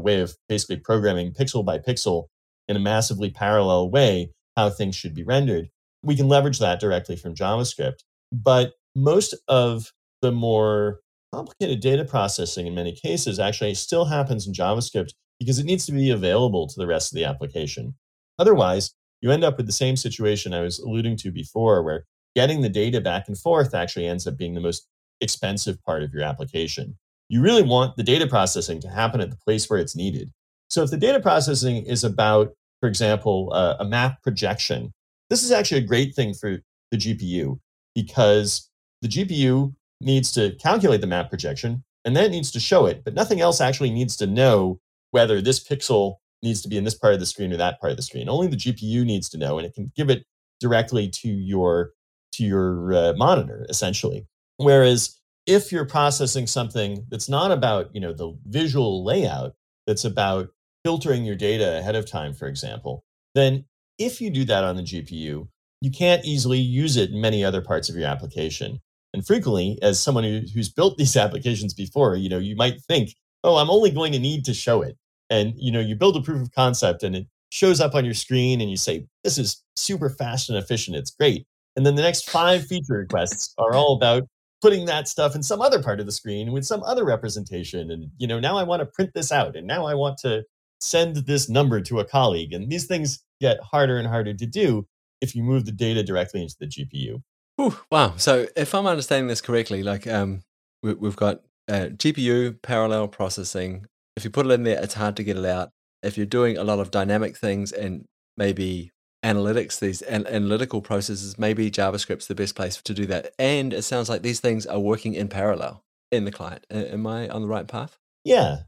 S2: way of basically programming pixel by pixel in a massively parallel way how things should be rendered. We can leverage that directly from JavaScript, but most of the more complicated data processing in many cases actually still happens in JavaScript because it needs to be available to the rest of the application. Otherwise, you end up with the same situation I was alluding to before, where getting the data back and forth actually ends up being the most expensive part of your application. You really want the data processing to happen at the place where it's needed. So if the data processing is about, for example, uh, a map projection, this is actually a great thing for the GPU because the GPU needs to calculate the map projection and then it needs to show it, but nothing else actually needs to know whether this pixel needs to be in this part of the screen or that part of the screen. Only the GPU needs to know, and it can give it directly to your to your uh, monitor essentially. Whereas if you're processing something that's not about, you know, the visual layout, that's about filtering your data ahead of time, for example, then if you do that on the GPU, you can't easily use it in many other parts of your application. And frequently, as someone who, who's built these applications before, you know, you might think, oh, I'm only going to need to show it. And you know, you build a proof of concept and it shows up on your screen and you say, this is super fast and efficient. It's great. And then the next five feature requests are all about putting that stuff in some other part of the screen with some other representation. And, you know, now I want to print this out and now I want to send this number to a colleague. And these things get harder and harder to do if you move the data directly into the GPU.
S1: Ooh, wow. So if I'm understanding this correctly, like um, we, have got uh, GPU parallel processing. If you put it in there, it's hard to get it out. If you're doing a lot of dynamic things and maybe analytics, these an- analytical processes, maybe JavaScript's the best place to do that. And it sounds like these things are working in parallel in the client. Am I on the right path?
S2: Yeah,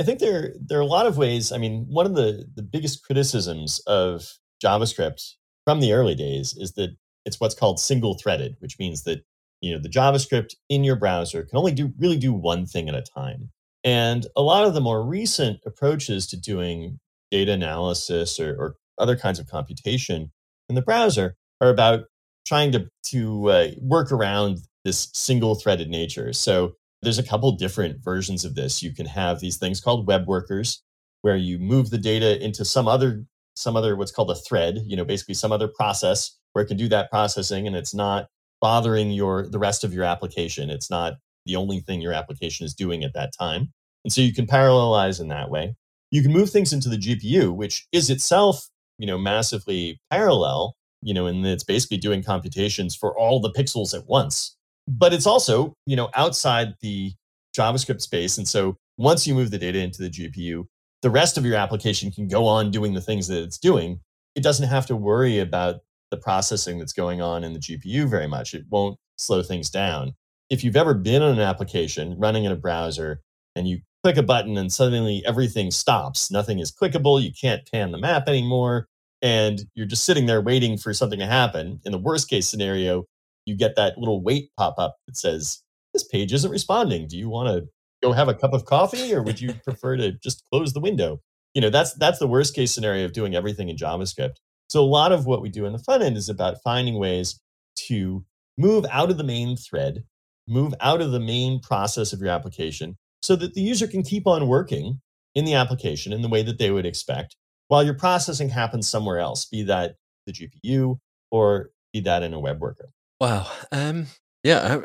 S2: I think there there are a lot of ways. I mean, one of the the biggest criticisms of JavaScript from the early days is that it's what's called single threaded, which means that you know the JavaScript in your browser can only do really do one thing at a time. And a lot of the more recent approaches to doing data analysis or, or other kinds of computation in the browser are about trying to to uh, work around this single threaded nature. So there's a couple different versions of this. You can have these things called web workers, where you move the data into some other some other what's called a thread. You know, basically some other process where it can do that processing, and it's not bothering your the rest of your application. It's not the only thing your application is doing at that time. And so you can parallelize in that way. You can move things into the GPU, which is itself, you know, massively parallel, you know, and it's basically doing computations for all the pixels at once. But it's also you know outside the javascript space and so once you move the data into the gpu the rest of your application can go on doing the things that it's doing. It doesn't have to worry about the processing that's going on in the gpu very much. It won't slow things down. If you've ever been on an application running in a browser and you click a button and suddenly everything stops nothing is clickable you can't pan the map anymore and you're just sitting there waiting for something to happen in the worst case scenario you get that little wait pop up that says, This page isn't responding. Do you want to go have a cup of coffee or would you prefer to just close the window? You know, that's that's the worst case scenario of doing everything in JavaScript. So a lot of what we do in the front end is about finding ways to move out of the main thread, move out of the main process of your application so that the user can keep on working in the application in the way that they would expect while your processing happens somewhere else, be that the GPU or be that in a web worker.
S1: Wow. Um, yeah,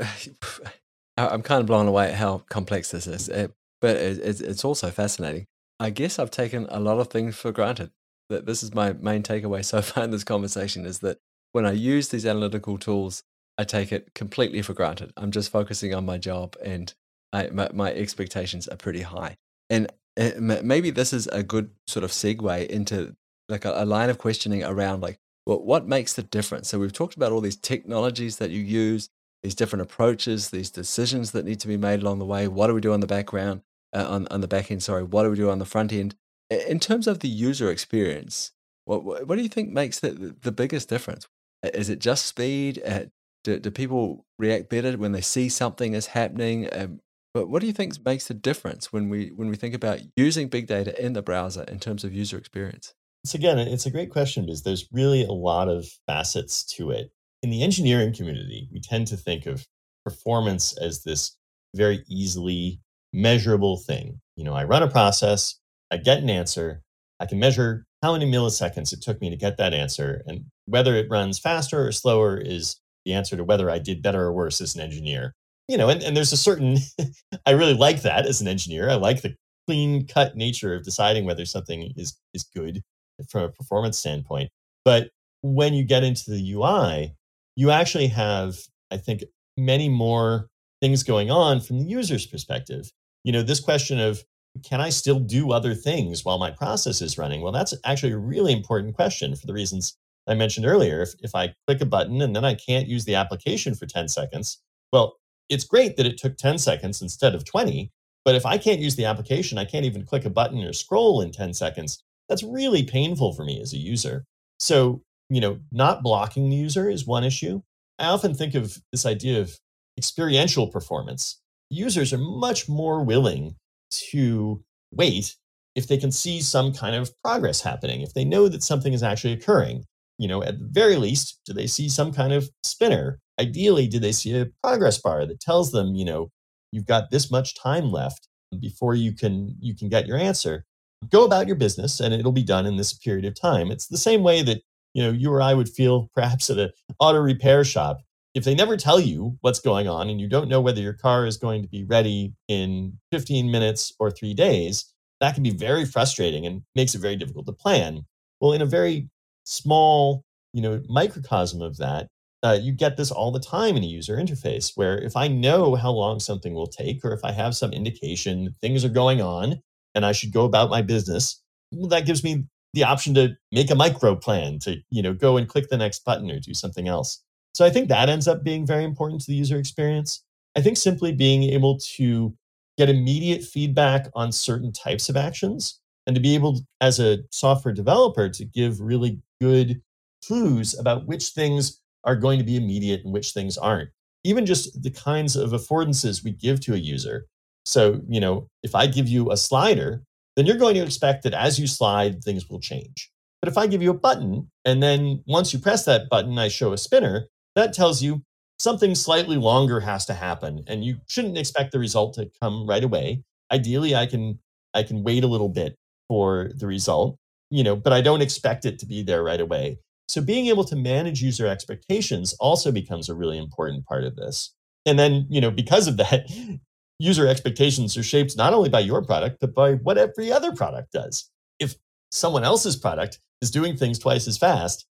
S1: I, I'm kind of blown away at how complex this is, it, but it, it's also fascinating. I guess I've taken a lot of things for granted. That this is my main takeaway so far in this conversation is that when I use these analytical tools, I take it completely for granted. I'm just focusing on my job, and I, my, my expectations are pretty high. And eh, maybe this is a good sort of segue into like a, a line of questioning around like well, what makes the difference? So we've talked about all these technologies that you use, these different approaches, these decisions that need to be made along the way. What do we do on the background, uh, on, on the back end? Sorry, what do we do on the front end? In terms of the user experience, what what do you think makes the the biggest difference? Is it just speed? Uh, do, do people react better when they see something is happening? Um, but what do you think makes the difference when we when we think about using big data in the browser in terms of user experience?
S2: It's again, it's a great question because there's really a lot of facets to it. In the engineering community, we tend to think of performance as this very easily measurable thing. You know, I run a process, I get an answer, I can measure how many milliseconds it took me to get that answer. And whether it runs faster or slower is the answer to whether I did better or worse as an engineer. You know, and, and there's a certain, I really like that as an engineer. I like the clean cut nature of deciding whether something is, is good from a performance standpoint. But when you get into the UI, you actually have, I think, many more things going on from the user's perspective. You know, this question of can I still do other things while my process is running? Well, that's actually a really important question for the reasons I mentioned earlier. If, if I click a button and then I can't use the application for 10 seconds, well, it's great that it took 10 seconds instead of 20. But if I can't use the application, I can't even click a button or scroll in 10 seconds that's really painful for me as a user. So, you know, not blocking the user is one issue. I often think of this idea of experiential performance. Users are much more willing to wait if they can see some kind of progress happening, if they know that something is actually occurring. You know, at the very least, do they see some kind of spinner? Ideally, do they see a progress bar that tells them, you know, you've got this much time left before you can you can get your answer? Go about your business and it'll be done in this period of time. It's the same way that, you know, you or I would feel perhaps at an auto repair shop if they never tell you what's going on and you don't know whether your car is going to be ready in 15 minutes or three days, that can be very frustrating and makes it very difficult to plan. Well, in a very small, you know, microcosm of that, uh, you get this all the time in a user interface where if I know how long something will take, or if I have some indication things are going on and I should go about my business, well, that gives me the option to make a micro plan to, you know, go and click the next button or do something else. So I think that ends up being very important to the user experience. I think simply being able to get immediate feedback on certain types of actions and to be able as a software developer to give really good clues about which things are going to be immediate and which things aren't. Even just the kinds of affordances we give to a user. So you know if i give you a slider then you're going to expect that as you slide things will change. But if i give you a button and then once you press that button i show a spinner that tells you something slightly longer has to happen and you shouldn't expect the result to come right away. Ideally i can i can wait a little bit for the result you know but i don't expect it to be there right away. So being able to manage user expectations also becomes a really important part of this. And then you know because of that user expectations are shaped not only by your product but by what every other product does. If someone else's product is doing things twice as fast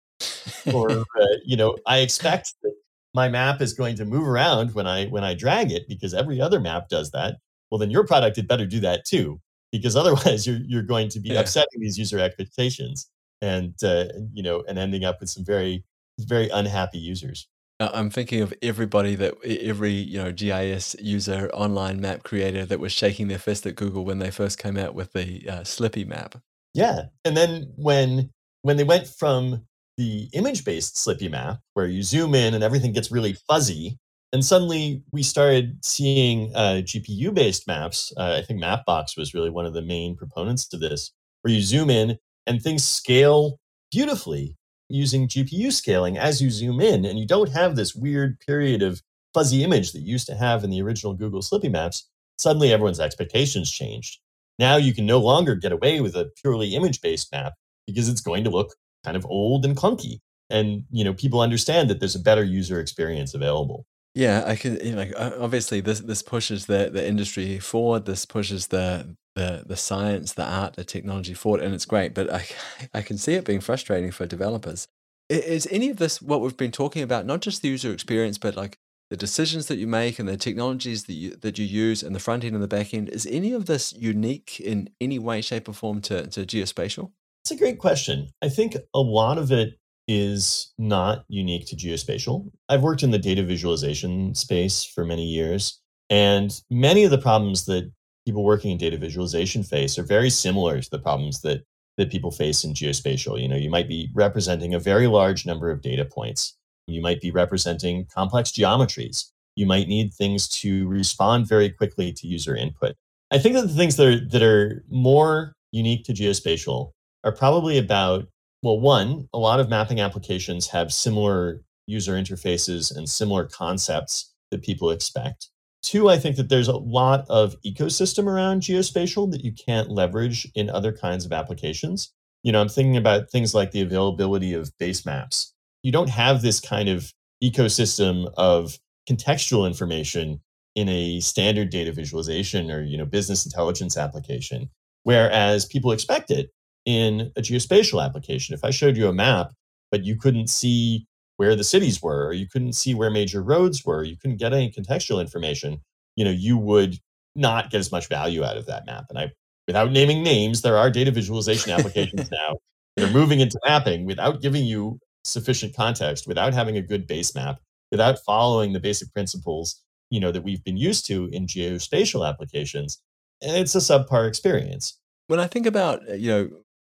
S2: or uh, you know i expect that my map is going to move around when I when I drag it because every other map does that. Well, then your product had better do that too, because otherwise you're you're going to be yeah. upsetting these user expectations and uh, you know and ending up with some very very unhappy users.
S1: I'm thinking of everybody that every you know GIS user, online map creator that was shaking their fist at Google when they first came out with the uh, Slippy map.
S2: Yeah, and then when when they went from the image based Slippy map, where you zoom in and everything gets really fuzzy. And suddenly we started seeing uh, GPU based maps. Uh, I think Mapbox was really one of the main proponents to this, where you zoom in and things scale beautifully using GPU scaling as you zoom in. And you don't have this weird period of fuzzy image that you used to have in the original Google Slippy maps. Suddenly everyone's expectations changed. Now you can no longer get away with a purely image based map because it's going to look kind of old and clunky and you know people understand that there's a better user experience available
S1: yeah i can you know, like obviously this this pushes the the industry forward this pushes the the the science the art the technology forward and it's great but i i can see it being frustrating for developers is any of this what we've been talking about not just the user experience but like the decisions that you make and the technologies that you that you use and the front end and the back end is any of this unique in any way shape or form to, to geospatial
S2: it's a great question. I think a lot of it is not unique to geospatial. I've worked in the data visualization space for many years, and many of the problems that people working in data visualization face are very similar to the problems that that people face in geospatial. You know, you might be representing a very large number of data points. You might be representing complex geometries. You might need things to respond very quickly to user input. I think that the things that are, that are more unique to geospatial are probably about well, one, a lot of mapping applications have similar user interfaces and similar concepts that people expect. Two, I think that there's a lot of ecosystem around geospatial that you can't leverage in other kinds of applications. You know, I'm thinking about things like the availability of base maps. You don't have this kind of ecosystem of contextual information in a standard data visualization or, you know, business intelligence application, whereas people expect it in a geospatial application. If I showed you a map, but you couldn't see where the cities were, or you couldn't see where major roads were, you couldn't get any contextual information, you know, you would not get as much value out of that map. And I, without naming names, there are data visualization applications now that are moving into mapping without giving you sufficient context, without having a good base map, without following the basic principles, you know, that we've been used to in geospatial applications. And it's a subpar experience.
S1: When I think about, uh, you know,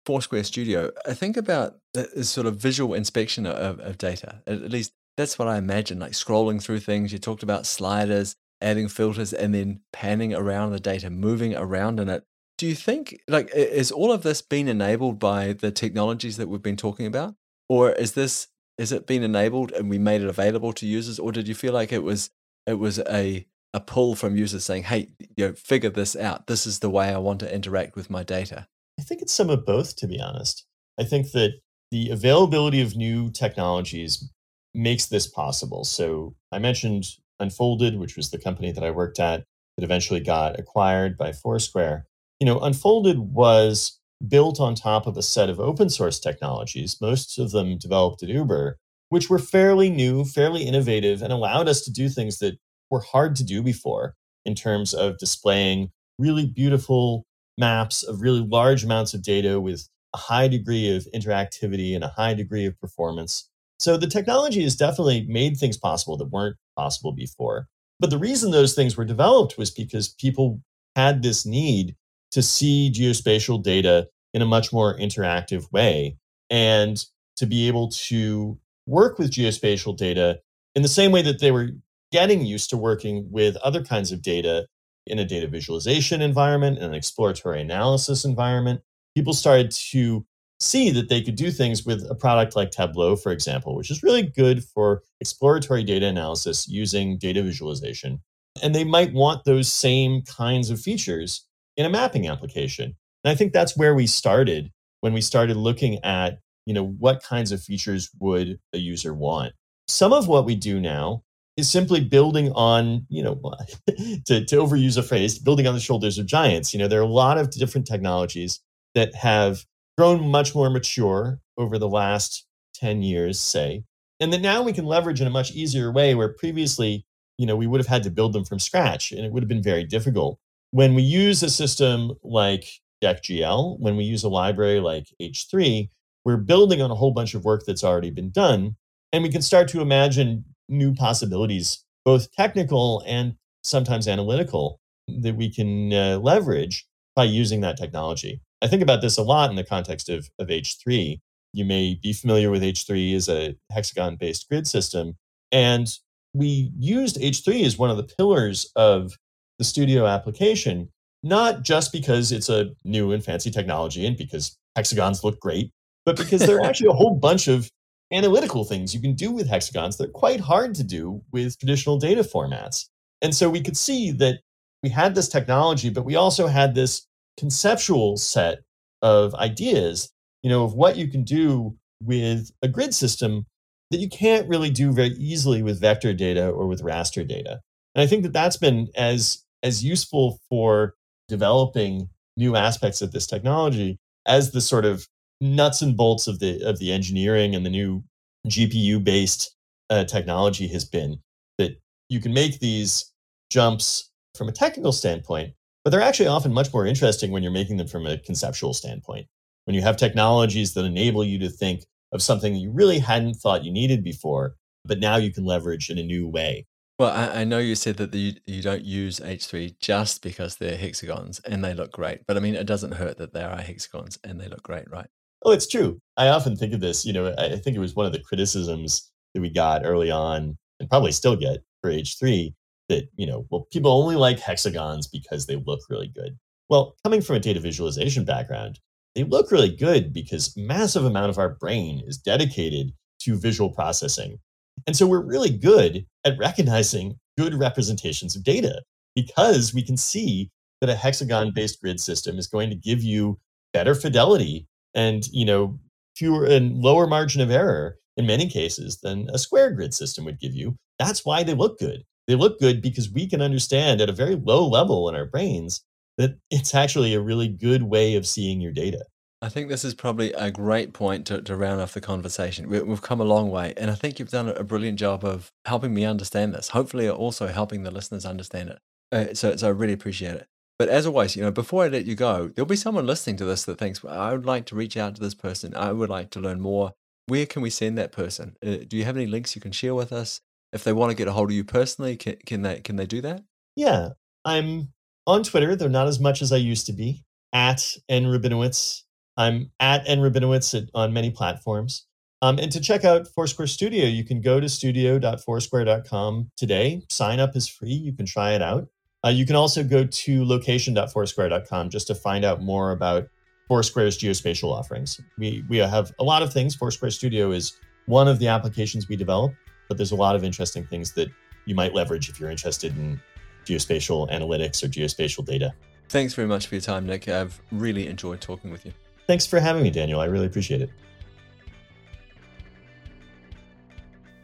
S1: Foursquare Studio, I think about the sort of visual inspection of, of data. At least that's what I imagine, like scrolling through things. You talked about sliders, adding filters, and then panning around the data, moving around in it. do you think like is all of this being enabled by the technologies that we've been talking about, or is this is it been enabled and we made it available to users, or did you feel like it was it was a a pull from users saying, "Hey, you know, figure this out. This is the way I want to interact with my data."
S2: I think it's some of both, to be honest. I think that the availability of new technologies makes this possible. So I mentioned Unfolded, which was the company that I worked at that eventually got acquired by Foursquare. You know, Unfolded was built on top of a set of open source technologies, most of them developed at Uber, which were fairly new, fairly innovative, and allowed us to do things that were hard to do before in terms of displaying really beautiful maps of really large amounts of data with a high degree of interactivity and a high degree of performance. So the technology has definitely made things possible that weren't possible before. But the reason those things were developed was because people had this need to see geospatial data in a much more interactive way and to be able to work with geospatial data in the same way that they were getting used to working with other kinds of data in a data visualization environment, in an exploratory analysis environment. People started to see that they could do things with a product like Tableau, for example, which is really good for exploratory data analysis using data visualization. And they might want those same kinds of features in a mapping application. And I think that's where we started when we started looking at, you know, what kinds of features would a user want. Some of what we do now is simply building on, you know, to, to overuse a phrase, building on the shoulders of giants. You know, there are a lot of different technologies that have grown much more mature over the last 10 years, say, and that now we can leverage in a much easier way where previously, you know, we would have had to build them from scratch and it would have been very difficult. When we use a system like deck.gl, when we use a library like H3, we're building on a whole bunch of work that's already been done. And we can start to imagine new possibilities, both technical and sometimes analytical, that we can uh, leverage by using that technology. I think about this a lot in the context of, of H3. You may be familiar with H3 as a hexagon based grid system. And we used H3 as one of the pillars of the studio application, not just because it's a new and fancy technology and because hexagons look great, but because there are actually a whole bunch of analytical things you can do with hexagons that are quite hard to do with traditional data formats. And so we could see that we had this technology, but we also had this conceptual set of ideas, you know, of what you can do with a grid system that you can't really do very easily with vector data or with raster data. And I think that that's been as as useful for developing new aspects of this technology as the sort of nuts and bolts of the of the engineering and the new GPU based uh, technology has been that you can make these jumps from a technical standpoint but they're actually often much more interesting when you're making them from a conceptual standpoint. When you have technologies that enable you to think of something you really hadn't thought you needed before, but now you can leverage in a new way.
S1: Well, I, I know you said that the, you don't use H3 just because they're hexagons and they look great, but I mean, it doesn't hurt that they are hexagons and they look great, right?
S2: Oh, it's true. I often think of this, you know, I think it was one of the criticisms that we got early on and probably still get for H3 that, you know, well, people only like hexagons because they look really good. Well, coming from a data visualization background, they look really good because massive amount of our brain is dedicated to visual processing. And so we're really good at recognizing good representations of data because we can see that a hexagon based grid system is going to give you better fidelity and, you know, fewer and lower margin of error in many cases than a square grid system would give you. That's why they look good they look good because we can understand at a very low level in our brains that it's actually a really good way of seeing your data.
S1: I think this is probably a great point to, to round off the conversation. We, have come a long way, and I think you've done a brilliant job of helping me understand this. Hopefully, also helping the listeners understand it. Uh, so, so I really appreciate it. But as always, you know, before I let you go, there'll be someone listening to this that thinks, well, I would like to reach out to this person. I would like to learn more. Where can we send that person? Uh, do you have any links you can share with us? if they want to get a hold of you personally, can, can they can they do that?
S2: Yeah, I'm on Twitter, though not as much as I used to be. At N Rabinowitz. I'm at N Rabinowitz at, on many platforms. Um, and to check out Foursquare Studio, you can go to studio.foursquare.com today. Sign up is free. You can try it out. Uh, you can also go to location.foursquare.com just to find out more about Foursquare's geospatial offerings. We, we have a lot of things. Foursquare Studio is one of the applications we develop, but there's a lot of interesting things that you might leverage if you're interested in geospatial analytics or geospatial data.
S1: Thanks very much for your time, Nick. I've really enjoyed talking with you.
S2: Thanks for having me, Daniel. I really appreciate it.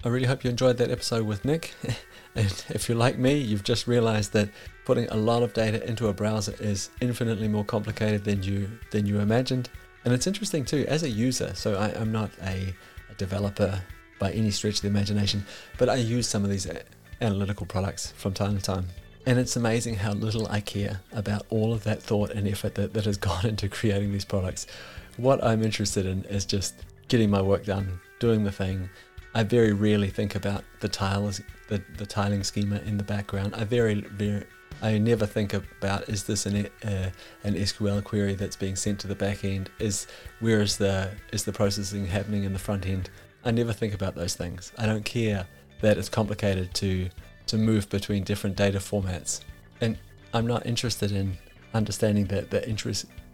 S1: I really hope you enjoyed that episode with Nick. and if you're like me, you've just realized that putting a lot of data into a browser is infinitely more complicated than you than you imagined. And it's interesting too, as a user, so I, am not a, a, developer by any stretch of the imagination, but I use some of these uh, analytical products from time to time. And it's amazing how little I care about all of that thought and effort that, that has gone into creating these products. What I'm interested in is just getting my work done, doing the thing. I very rarely think about the tiles, the, the tiling schema in the background. I very, very, I never think about is this an uh, an SQL query that's being sent to the back end? Is where is the is the processing happening in the front end? I never think about those things. I don't care that it's complicated to to move between different data formats. And I'm not interested in understanding the, the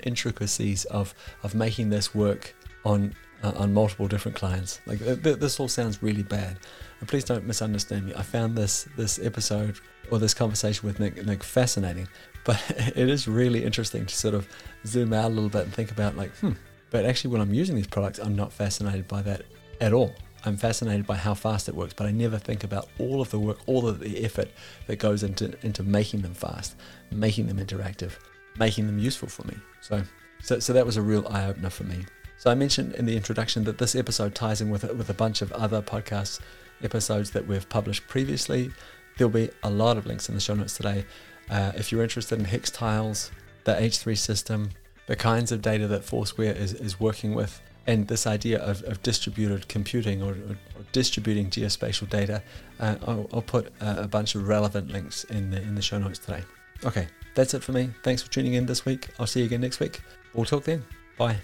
S1: intricacies of, of making this work on uh, on multiple different clients. Like th- this all sounds really bad. And please don't misunderstand me. I found this this episode or this conversation with Nick, Nick fascinating, but it is really interesting to sort of zoom out a little bit and think about like, hmm. But actually, when I'm using these products, I'm not fascinated by that at all. I'm fascinated by how fast it works, but I never think about all of the work, all of the effort that goes into into making them fast, making them interactive, making them useful for me. So, so, so that was a real eye opener for me. So I mentioned in the introduction that this episode ties in with with a bunch of other podcast episodes that we've published previously. There'll be a lot of links in the show notes today. Uh, if you're interested in hex tiles, the H3 system, the kinds of data that Foursquare is, is working with, and this idea of, of distributed computing or, or, or, distributing geospatial data, uh, I'll, I'll, put a, a, bunch of relevant links in the, in the show notes today. Okay, that's it for me. Thanks for tuning in this week. I'll see you again next week. We'll talk then. Bye.